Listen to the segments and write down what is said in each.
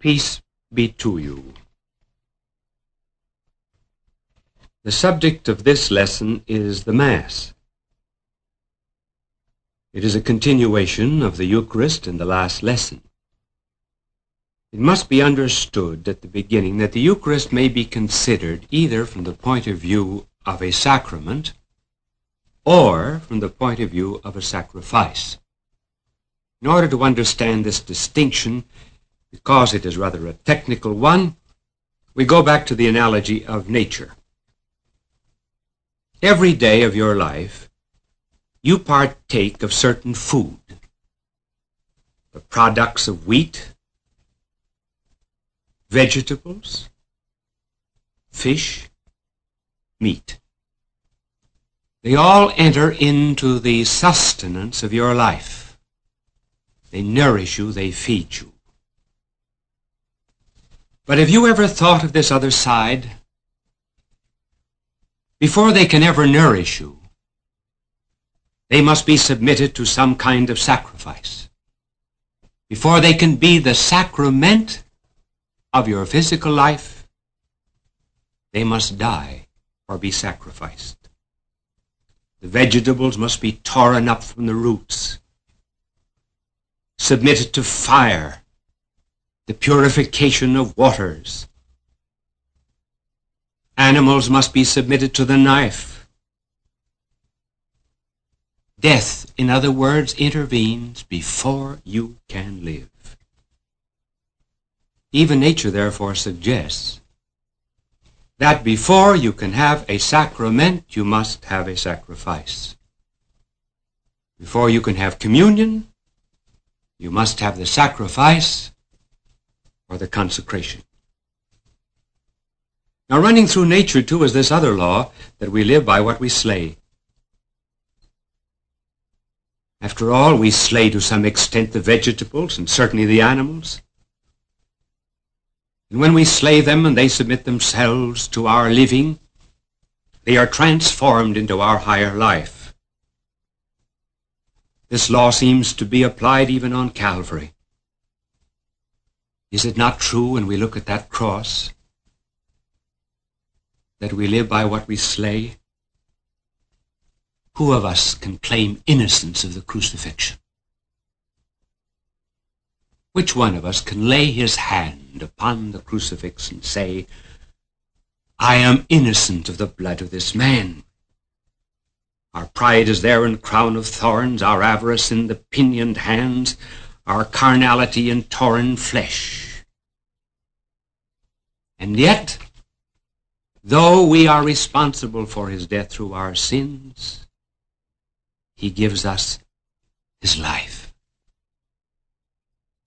Peace be to you. The subject of this lesson is the Mass. It is a continuation of the Eucharist in the last lesson. It must be understood at the beginning that the Eucharist may be considered either from the point of view of a sacrament or from the point of view of a sacrifice. In order to understand this distinction, because it is rather a technical one, we go back to the analogy of nature. Every day of your life, you partake of certain food, the products of wheat, vegetables, fish, meat. They all enter into the sustenance of your life. They nourish you, they feed you. But have you ever thought of this other side? Before they can ever nourish you, they must be submitted to some kind of sacrifice. Before they can be the sacrament of your physical life, they must die or be sacrificed. The vegetables must be torn up from the roots, submitted to fire, the purification of waters. Animals must be submitted to the knife. Death, in other words, intervenes before you can live. Even nature, therefore, suggests that before you can have a sacrament, you must have a sacrifice. Before you can have communion, you must have the sacrifice or the consecration. Now, running through nature, too, is this other law that we live by what we slay. After all, we slay to some extent the vegetables and certainly the animals. And when we slay them and they submit themselves to our living, they are transformed into our higher life. This law seems to be applied even on Calvary. Is it not true when we look at that cross that we live by what we slay? Who of us can claim innocence of the crucifixion? Which one of us can lay his hand upon the crucifix and say, I am innocent of the blood of this man? Our pride is there in crown of thorns, our avarice in the pinioned hands, our carnality and torn flesh. And yet, though we are responsible for his death through our sins, he gives us his life.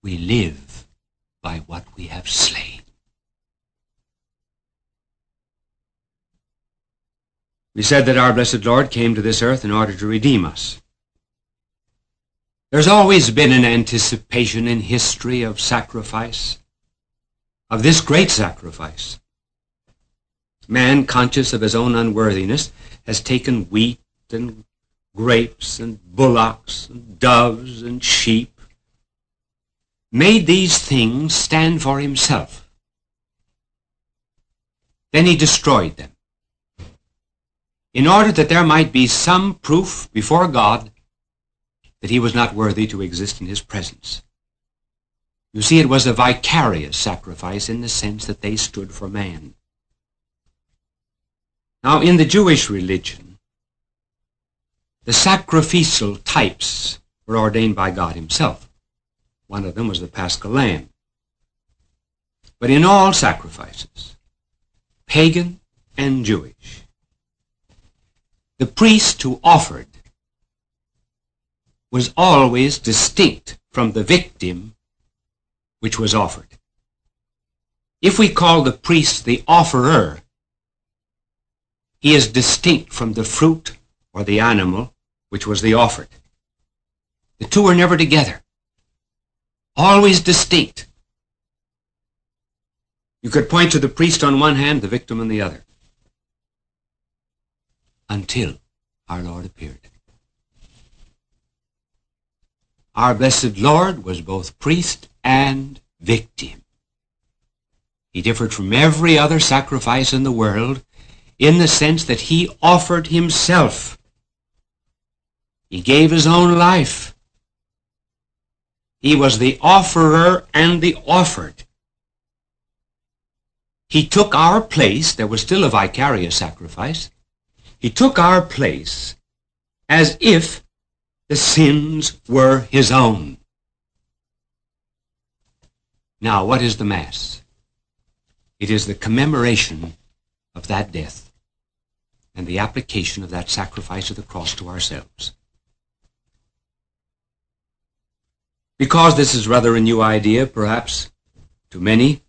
We live by what we have slain. We said that our blessed Lord came to this earth in order to redeem us. There's always been an anticipation in history of sacrifice, of this great sacrifice. Man, conscious of his own unworthiness, has taken wheat and grapes and bullocks and doves and sheep made these things stand for himself. Then he destroyed them, in order that there might be some proof before God that he was not worthy to exist in his presence. You see, it was a vicarious sacrifice in the sense that they stood for man. Now, in the Jewish religion, the sacrificial types were ordained by God himself. One of them was the paschal lamb. But in all sacrifices, pagan and Jewish, the priest who offered was always distinct from the victim which was offered. If we call the priest the offerer, he is distinct from the fruit or the animal which was the offered. The two are never together always distinct. You could point to the priest on one hand, the victim on the other. Until our Lord appeared. Our blessed Lord was both priest and victim. He differed from every other sacrifice in the world in the sense that he offered himself. He gave his own life. He was the offerer and the offered. He took our place. There was still a vicarious sacrifice. He took our place as if the sins were his own. Now, what is the Mass? It is the commemoration of that death and the application of that sacrifice of the cross to ourselves. Because this is rather a new idea, perhaps, to many,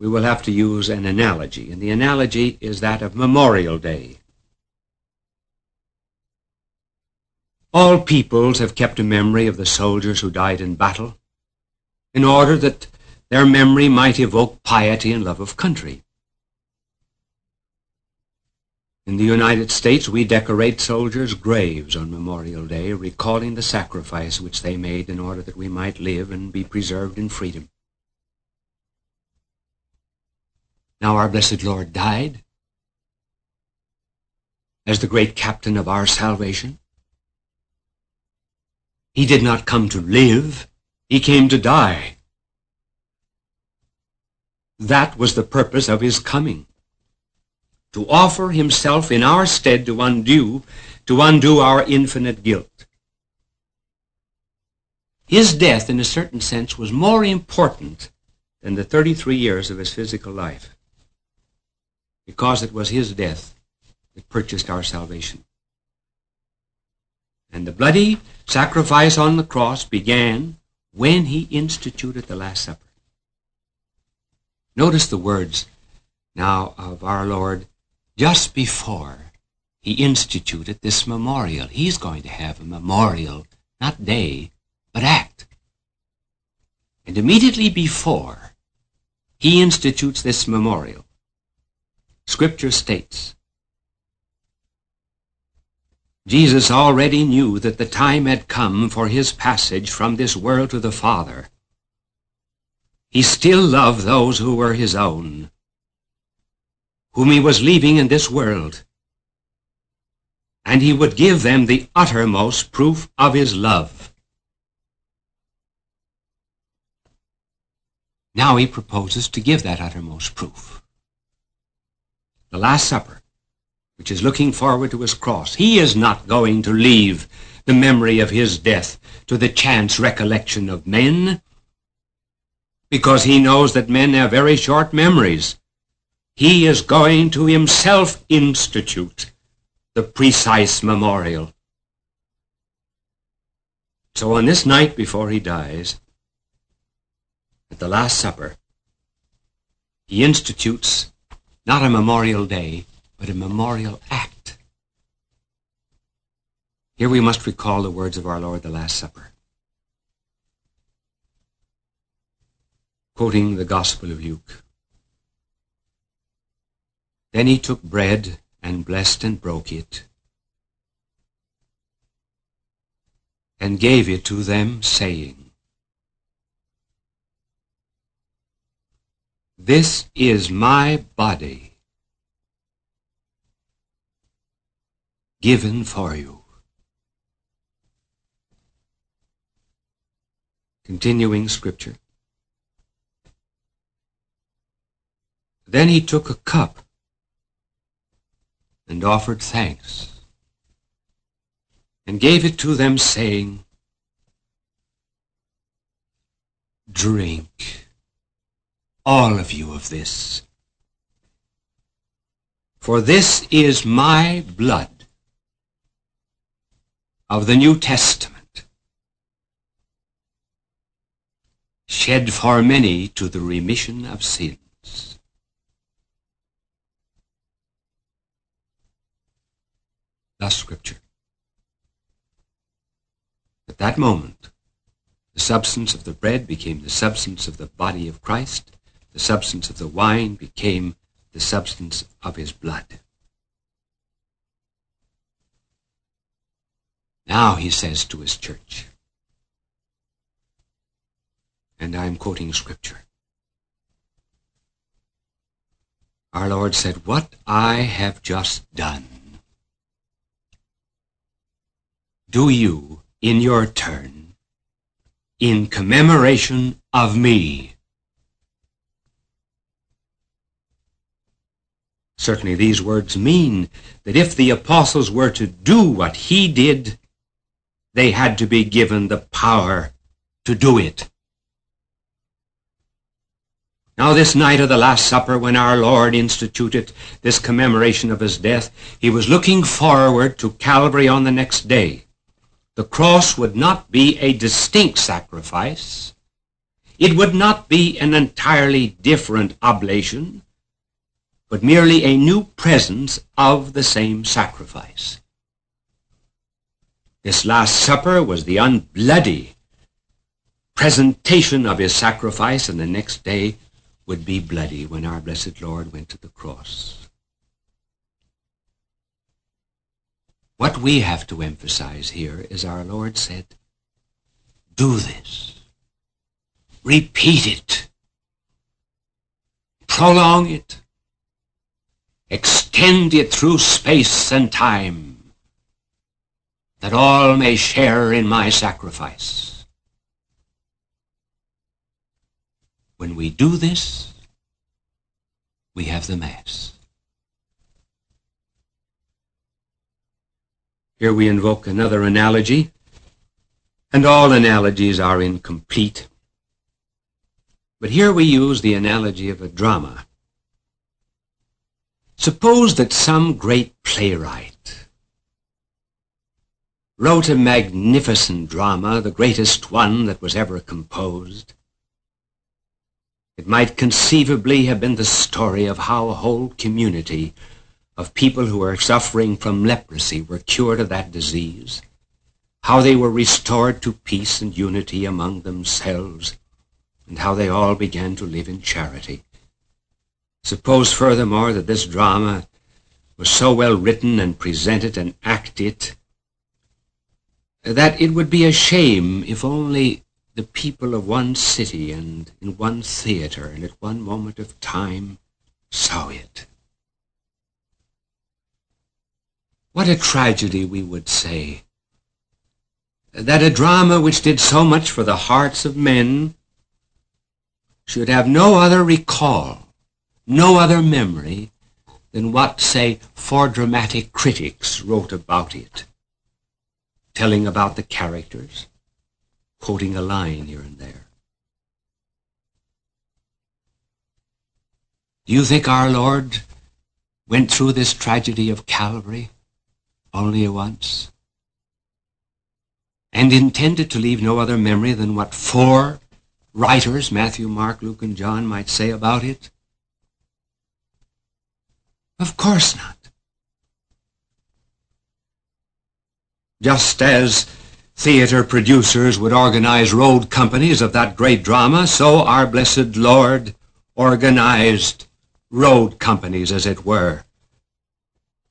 we will have to use an analogy, and the analogy is that of Memorial Day. All peoples have kept a memory of the soldiers who died in battle in order that their memory might evoke piety and love of country. In the United States, we decorate soldiers' graves on Memorial Day, recalling the sacrifice which they made in order that we might live and be preserved in freedom. Now our blessed Lord died as the great captain of our salvation. He did not come to live, he came to die. That was the purpose of his coming. To offer himself in our stead to undo, to undo our infinite guilt. His death, in a certain sense, was more important than the 33 years of his physical life because it was his death that purchased our salvation. And the bloody sacrifice on the cross began when he instituted the Last Supper. Notice the words now of our Lord just before he instituted this memorial. He's going to have a memorial, not day, but act. And immediately before he institutes this memorial, Scripture states Jesus already knew that the time had come for his passage from this world to the Father. He still loved those who were his own, whom he was leaving in this world, and he would give them the uttermost proof of his love. Now he proposes to give that uttermost proof the Last Supper, which is looking forward to his cross. He is not going to leave the memory of his death to the chance recollection of men, because he knows that men have very short memories. He is going to himself institute the precise memorial. So on this night before he dies, at the Last Supper, he institutes not a memorial day, but a memorial act. Here we must recall the words of our Lord, the Last Supper. Quoting the Gospel of Luke. Then he took bread and blessed and broke it, and gave it to them, saying, This is my body given for you. Continuing scripture. Then he took a cup and offered thanks and gave it to them, saying, Drink all of you of this. For this is my blood of the New Testament, shed for many to the remission of sins. Thus Scripture. At that moment, the substance of the bread became the substance of the body of Christ, the substance of the wine became the substance of his blood. Now he says to his church, and I'm quoting scripture, our Lord said, What I have just done, do you, in your turn, in commemoration of me. Certainly these words mean that if the apostles were to do what he did, they had to be given the power to do it. Now, this night of the Last Supper, when our Lord instituted this commemoration of his death, he was looking forward to Calvary on the next day. The cross would not be a distinct sacrifice. It would not be an entirely different oblation, but merely a new presence of the same sacrifice. This Last Supper was the unbloody presentation of his sacrifice, and the next day would be bloody when our blessed Lord went to the cross. What we have to emphasize here is our Lord said, do this. Repeat it. Prolong it. Extend it through space and time, that all may share in my sacrifice. When we do this, we have the Mass. Here we invoke another analogy, and all analogies are incomplete. But here we use the analogy of a drama. Suppose that some great playwright wrote a magnificent drama, the greatest one that was ever composed, it might conceivably have been the story of how a whole community of people who were suffering from leprosy were cured of that disease, how they were restored to peace and unity among themselves, and how they all began to live in charity. Suppose furthermore that this drama was so well written and presented and acted that it would be a shame if only the people of one city and in one theater and at one moment of time saw it. What a tragedy, we would say, that a drama which did so much for the hearts of men should have no other recall, no other memory than what, say, four dramatic critics wrote about it, telling about the characters, quoting a line here and there. Do you think our Lord went through this tragedy of Calvary only once and intended to leave no other memory than what four writers, Matthew, Mark, Luke, and John, might say about it? Of course not. Just as theater producers would organize road companies of that great drama, so our blessed Lord organized road companies, as it were.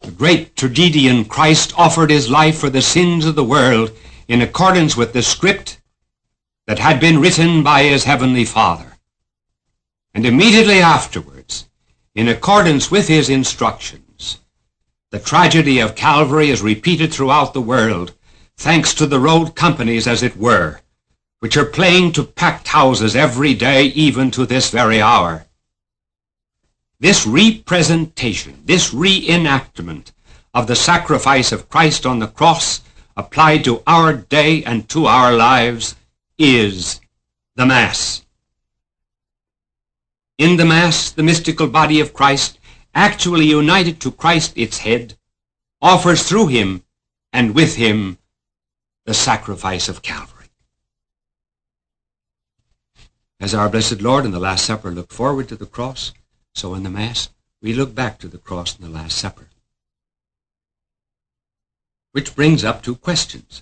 The great tragedian Christ offered his life for the sins of the world in accordance with the script that had been written by his heavenly Father. And immediately afterwards, in accordance with his instructions, the tragedy of Calvary is repeated throughout the world thanks to the road companies, as it were, which are playing to packed houses every day, even to this very hour. This representation, this reenactment of the sacrifice of Christ on the cross applied to our day and to our lives is the Mass. In the Mass, the mystical body of Christ, actually united to Christ its head, offers through him and with him the sacrifice of Calvary. As our blessed Lord in the Last Supper looked forward to the cross, so in the Mass we look back to the cross in the Last Supper. Which brings up two questions.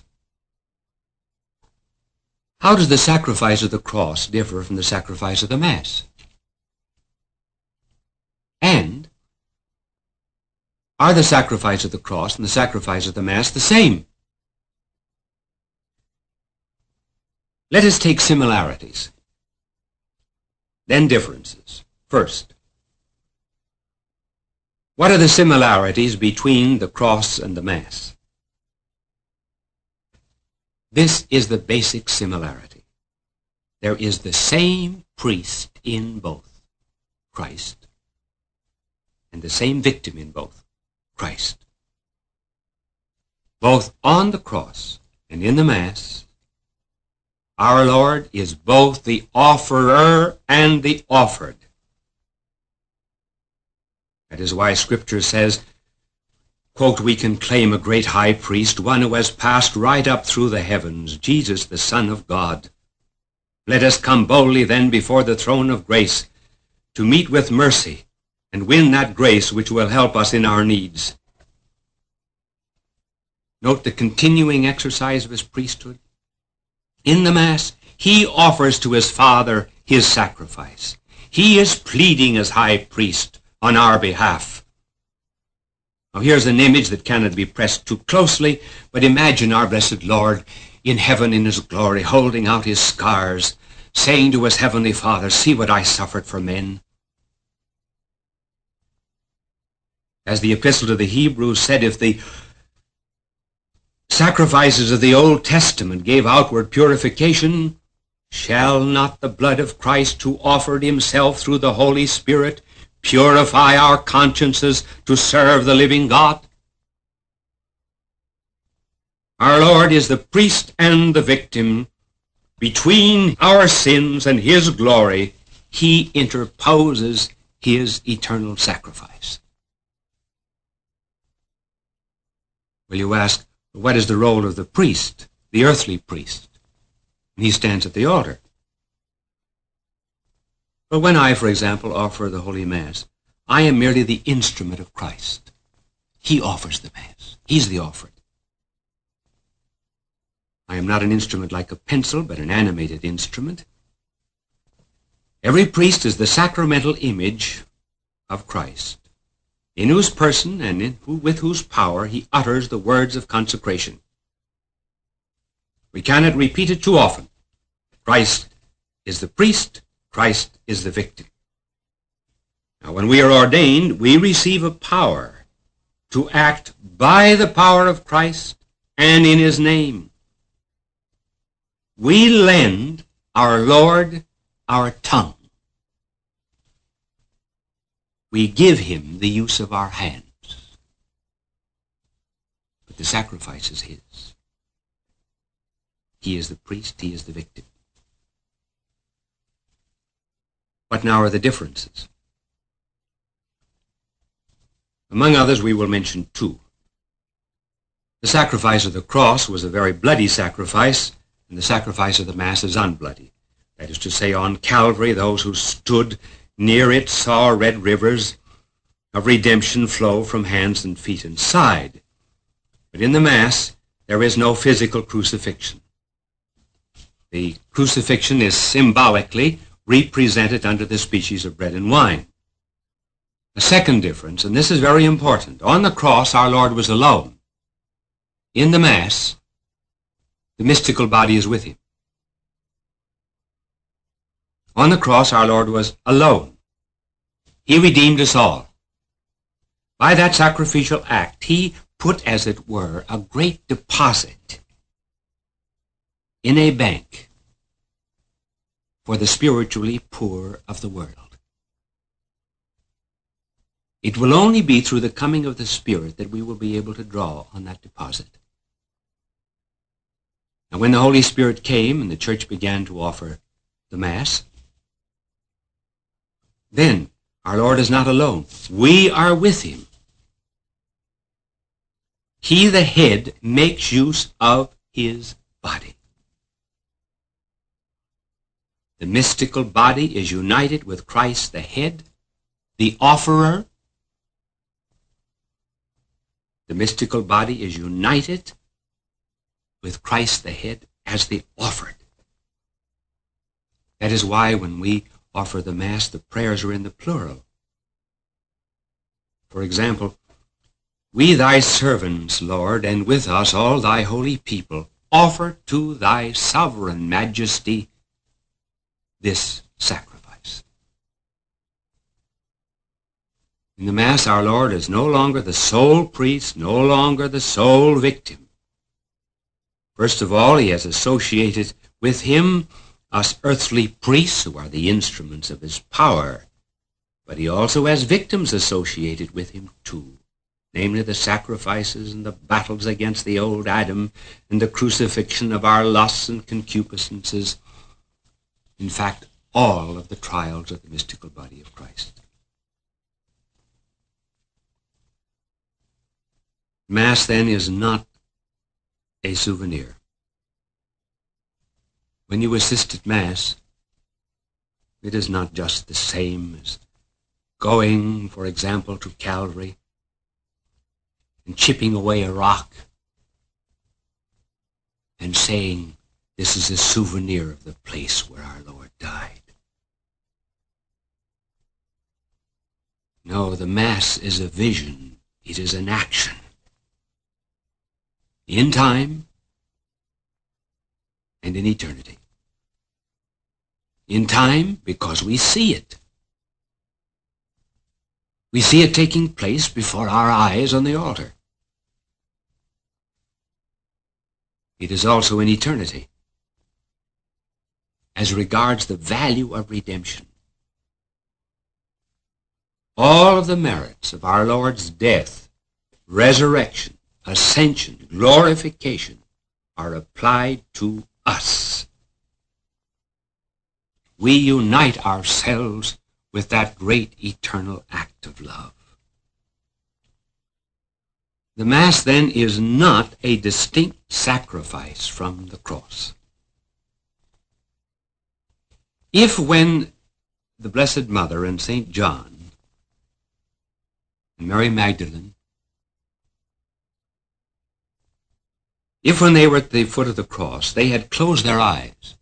How does the sacrifice of the cross differ from the sacrifice of the Mass? And are the sacrifice of the cross and the sacrifice of the Mass the same? Let us take similarities, then differences. First, What are the similarities between the cross and the Mass? This is the basic similarity. There is the same priest in both, Christ, and the same victim in both, Christ. Both on the cross and in the Mass, our Lord is both the offerer and the offered. That is why Scripture says, quote, We can claim a great high priest, one who has passed right up through the heavens, Jesus, the Son of God. Let us come boldly then before the throne of grace to meet with mercy and win that grace which will help us in our needs. Note the continuing exercise of his priesthood. In the Mass, he offers to his Father his sacrifice. He is pleading as high priest on our behalf. Now here's an image that cannot be pressed too closely, but imagine our blessed Lord in heaven in his glory, holding out his scars, saying to his heavenly Father, See what I suffered for men. As the epistle to the Hebrews said, if the sacrifices of the Old Testament gave outward purification, shall not the blood of Christ, who offered himself through the Holy Spirit, purify our consciences to serve the living God? Our Lord is the priest and the victim. Between our sins and his glory, he interposes his eternal sacrifice. Will you ask, what is the role of the priest, the earthly priest? And he stands at the altar. But when I, for example, offer the Holy Mass, I am merely the instrument of Christ. He offers the Mass. He's the offering. I am not an instrument like a pencil, but an animated instrument. Every priest is the sacramental image of Christ, in whose person and in who, with whose power he utters the words of consecration. We cannot repeat it too often. Christ is the priest, Christ is the victim. Now, when we are ordained, we receive a power to act by the power of Christ and in his name. We lend our Lord our tongue. We give him the use of our hands. But the sacrifice is his. He is the priest, he is the victim. What now are the differences? Among others, we will mention two. The sacrifice of the cross was a very bloody sacrifice, and the sacrifice of the Mass is unbloody. That is to say, on Calvary, those who stood near it saw red rivers of redemption flow from hands and feet and side. But in the Mass, there is no physical crucifixion. The crucifixion is symbolically represented under the species of bread and wine. A second difference, and this is very important. On the cross, our Lord was alone. In the Mass, the mystical body is with him. On the cross, our Lord was alone. He redeemed us all. By that sacrificial act, he put, as it were, a great deposit in a bank for the spiritually poor of the world. It will only be through the coming of the Spirit that we will be able to draw on that deposit. And when the Holy Spirit came and the church began to offer the Mass, then our Lord is not alone. We are with him. He, the head, makes use of his body. The mystical body is united with Christ the head, the offerer. The mystical body is united with Christ the head as the offered. That is why when we offer the Mass, the prayers are in the plural. For example, we thy servants, Lord, and with us all thy holy people, offer to thy sovereign majesty this sacrifice. In the Mass, our Lord is no longer the sole priest, no longer the sole victim. First of all, he has associated with him us earthly priests who are the instruments of his power, but he also has victims associated with him too, namely the sacrifices and the battles against the old Adam and the crucifixion of our lusts and concupiscences. In fact, all of the trials of the mystical body of Christ. Mass, then, is not a souvenir. When you assist at Mass, it is not just the same as going, for example, to Calvary and chipping away a rock and saying, this is a souvenir of the place where our Lord died. No, the Mass is a vision. It is an action. In time and in eternity. In time because we see it. We see it taking place before our eyes on the altar. It is also in eternity as regards the value of redemption all of the merits of our Lord's death, resurrection, ascension, glorification are applied to us. We unite ourselves with that great eternal act of love. The Mass, then, is not a distinct sacrifice from the cross. If when the Blessed Mother and St. John and Mary Magdalene, if when they were at the foot of the cross they had closed their eyes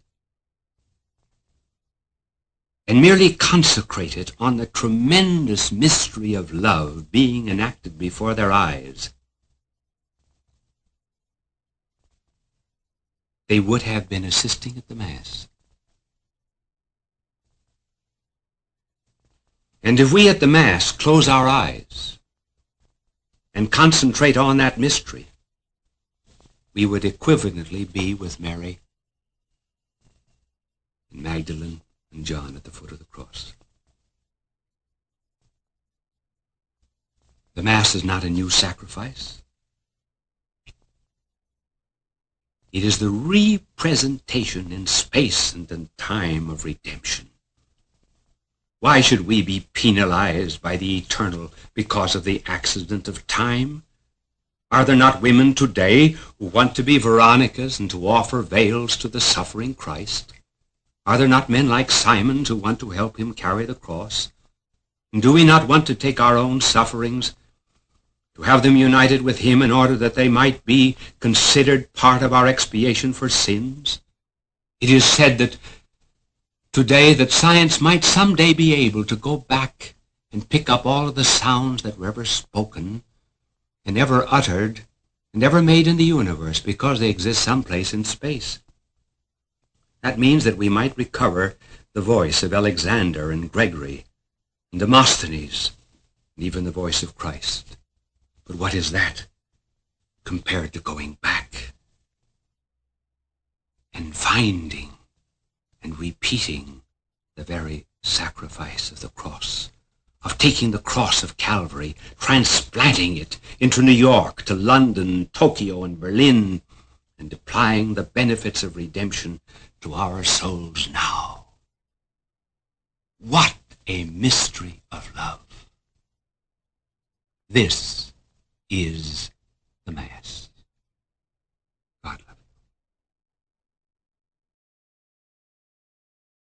and merely consecrated on the tremendous mystery of love being enacted before their eyes, they would have been assisting at the Mass. And if we at the Mass close our eyes and concentrate on that mystery, we would equivalently be with Mary and Magdalene and John at the foot of the cross. The Mass is not a new sacrifice. It is the representation in space and in time of redemption. Why should we be penalized by the eternal because of the accident of time? Are there not women today who want to be Veronicas and to offer veils to the suffering Christ? Are there not men like Simon who want to help him carry the cross? And do we not want to take our own sufferings, to have them united with him in order that they might be considered part of our expiation for sins? It is said that today that science might someday be able to go back and pick up all of the sounds that were ever spoken and ever uttered and ever made in the universe because they exist someplace in space. That means that we might recover the voice of Alexander and Gregory and Demosthenes and even the voice of Christ. But what is that compared to going back and finding and repeating the very sacrifice of the cross, of taking the cross of Calvary, transplanting it into New York, to London, Tokyo, and Berlin, and applying the benefits of redemption to our souls now. What a mystery of love. This is